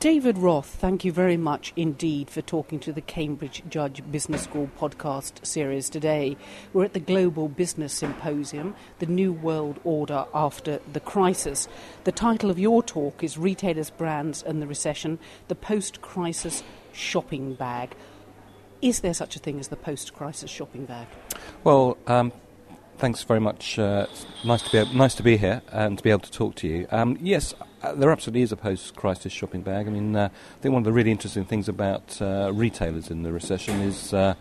David Roth, thank you very much indeed for talking to the Cambridge Judge Business School podcast series today. We're at the Global Business Symposium, the New World Order After the Crisis. The title of your talk is Retailers, Brands and the Recession The Post Crisis Shopping Bag. Is there such a thing as the post crisis shopping bag? Well, um, thanks very much. Uh, nice to be nice to be here and to be able to talk to you. Um, yes, uh, there absolutely is a post-crisis shopping bag. I mean, uh, I think one of the really interesting things about uh, retailers in the recession is uh,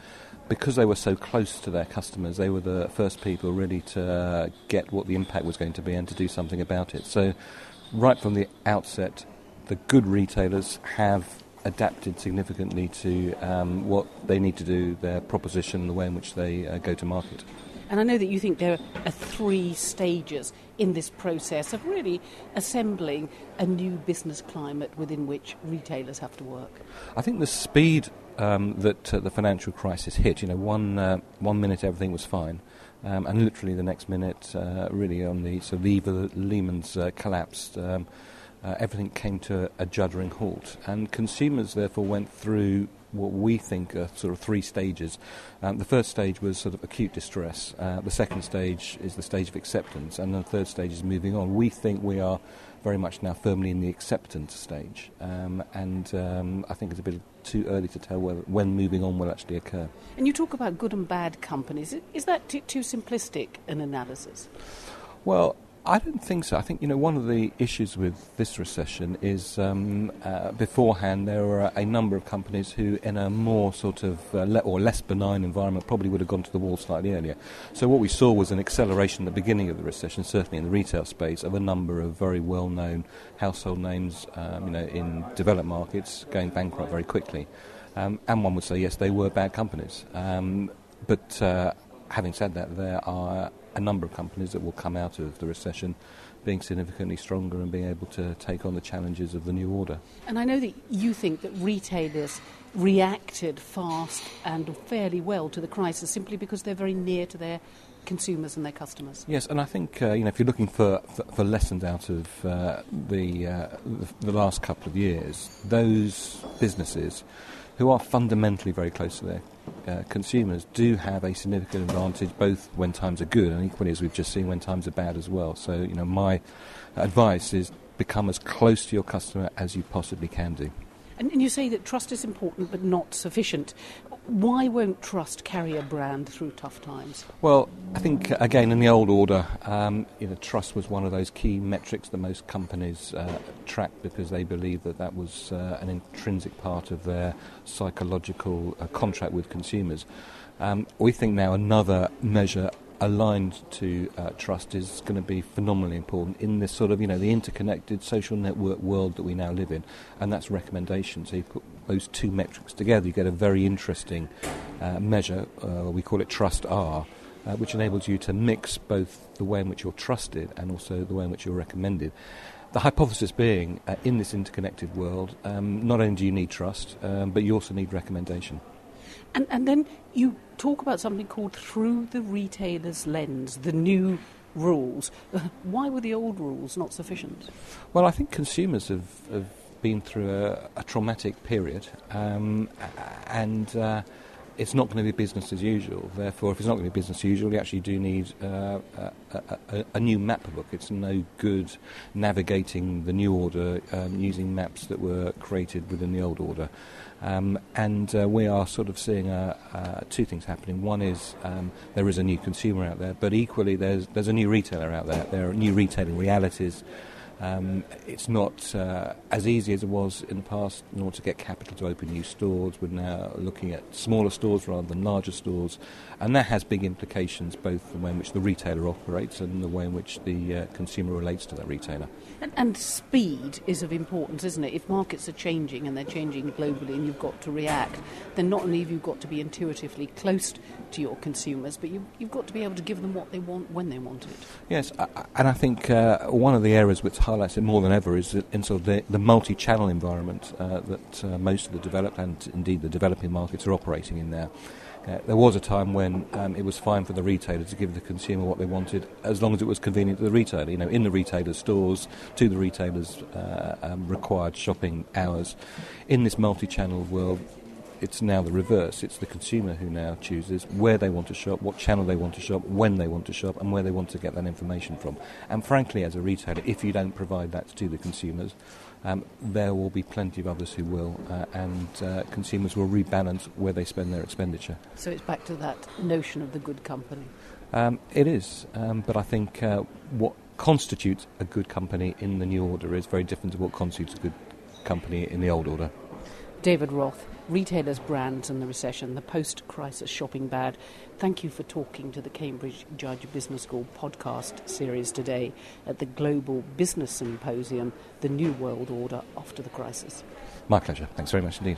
because they were so close to their customers, they were the first people really to uh, get what the impact was going to be and to do something about it. So, right from the outset, the good retailers have adapted significantly to um, what they need to do, their proposition, the way in which they go to market. And I know that you think there are three stages in this process of really assembling a new business climate within which retailers have to work. I think the speed um, that uh, the financial crisis hit, you know, one, uh, one minute everything was fine. Um, and literally the next minute, uh, really on the sort of Lehman's uh, collapsed, um, uh, everything came to a, juddering halt. And consumers therefore went through what we think are sort of three stages. Um, the first stage was sort of acute distress. Uh, the second stage is the stage of acceptance, and the third stage is moving on. We think we are very much now firmly in the acceptance stage, um, and um, I think it's a bit too early to tell whether, when moving on will actually occur. And you talk about good and bad companies. Is that too, too simplistic an analysis? Well, I don't think so. I think you know one of the issues with this recession is um, uh, beforehand there were a number of companies who, in a more sort of uh, le- or less benign environment, probably would have gone to the wall slightly earlier. So what we saw was an acceleration at the beginning of the recession, certainly in the retail space, of a number of very well-known household names, um, you know, in developed markets going bankrupt very quickly. Um, and one would say yes, they were bad companies. Um, but uh, having said that, there are a number of companies that will come out of the recession being significantly stronger and being able to take on the challenges of the new order. And I know that you think that retailers reacted fast and fairly well to the crisis simply because they're very near to their consumers and their customers. Yes, and I think uh, you know if you're looking for, for, for lessons out of uh, the, uh, the, the last couple of years, those businesses who are fundamentally very close to their uh, consumers do have a significant advantage both when times are good and equally as we've just seen when times are bad as well. So, you know, my advice is become as close to your customer as you possibly can do. And, and you say that trust is important but not sufficient. Why won't trust carry a brand through tough times? Well, I think, again, in the old order, um, you know, trust was one of those key metrics that most companies uh, tracked because they believed that that was uh, an intrinsic part of their psychological uh, contract with consumers. Um, we think now another measure aligned to uh, trust is going to be phenomenally important in this sort of, you know, the interconnected social network world that we now live in, and that's recommendation. So you put those two metrics together, you get a very interesting uh, measure. Uh, we call it Trust R. Uh, which enables you to mix both the way in which you're trusted and also the way in which you're recommended. The hypothesis being, uh, in this interconnected world, um, not only do you need trust, um, but you also need recommendation. And, and then you talk about something called through the retailer's lens, the new rules. Why were the old rules not sufficient? Well, I think consumers have, have been through a, a traumatic period, um, and uh, it's not going to be business as usual. Therefore, if it's not going to be business as usual, you actually do need uh, a, a, a, new map book. It's no good navigating the new order um, using maps that were created within the old order. Um, and uh, we are sort of seeing uh, uh, two things happening. One is um, there is a new consumer out there, but equally there's there's a new retailer out there. There are new retailing realities. Um, it's not uh, as easy as it was in the past in order to get capital to open new stores. We're now looking at smaller stores rather than larger stores, and that has big implications both in the way in which the retailer operates and the way in which the uh, consumer relates to that retailer. And, and, speed is of importance, isn't it? If markets are changing and they're changing globally and you've got to react, then not only have you got to be intuitively close to your consumers, but you, have got to be able to give them what they want when they want it. Yes, and I think uh, one of the areas which highlights it more than ever is in sort of the, the multi-channel environment uh, that uh, most of the developed and indeed the developing markets are operating in now. Uh, there was a time when um, it was fine for the retailer to give the consumer what they wanted, as long as it was convenient to the retailer. You know, in the retailer's stores, to the retailer's uh, um, required shopping hours. In this multi-channel world, it's now the reverse. It's the consumer who now chooses where they want to shop, what channel they want to shop, when they want to shop, and where they want to get that information from. And frankly, as a retailer, if you don't provide that to the consumers, um, there will be plenty of others who will, uh, and uh, consumers will rebalance where they spend their expenditure. So it's back to that notion of the good company. Um, it is, um, but I think uh, what constitutes a good company in the new order is very different to what constitutes a good company in the old order. David Roth, retailers' brands and the recession, the post crisis shopping bad. Thank you for talking to the Cambridge Judge Business School podcast series today at the Global Business Symposium, The New World Order After the Crisis. My pleasure. Thanks very much indeed.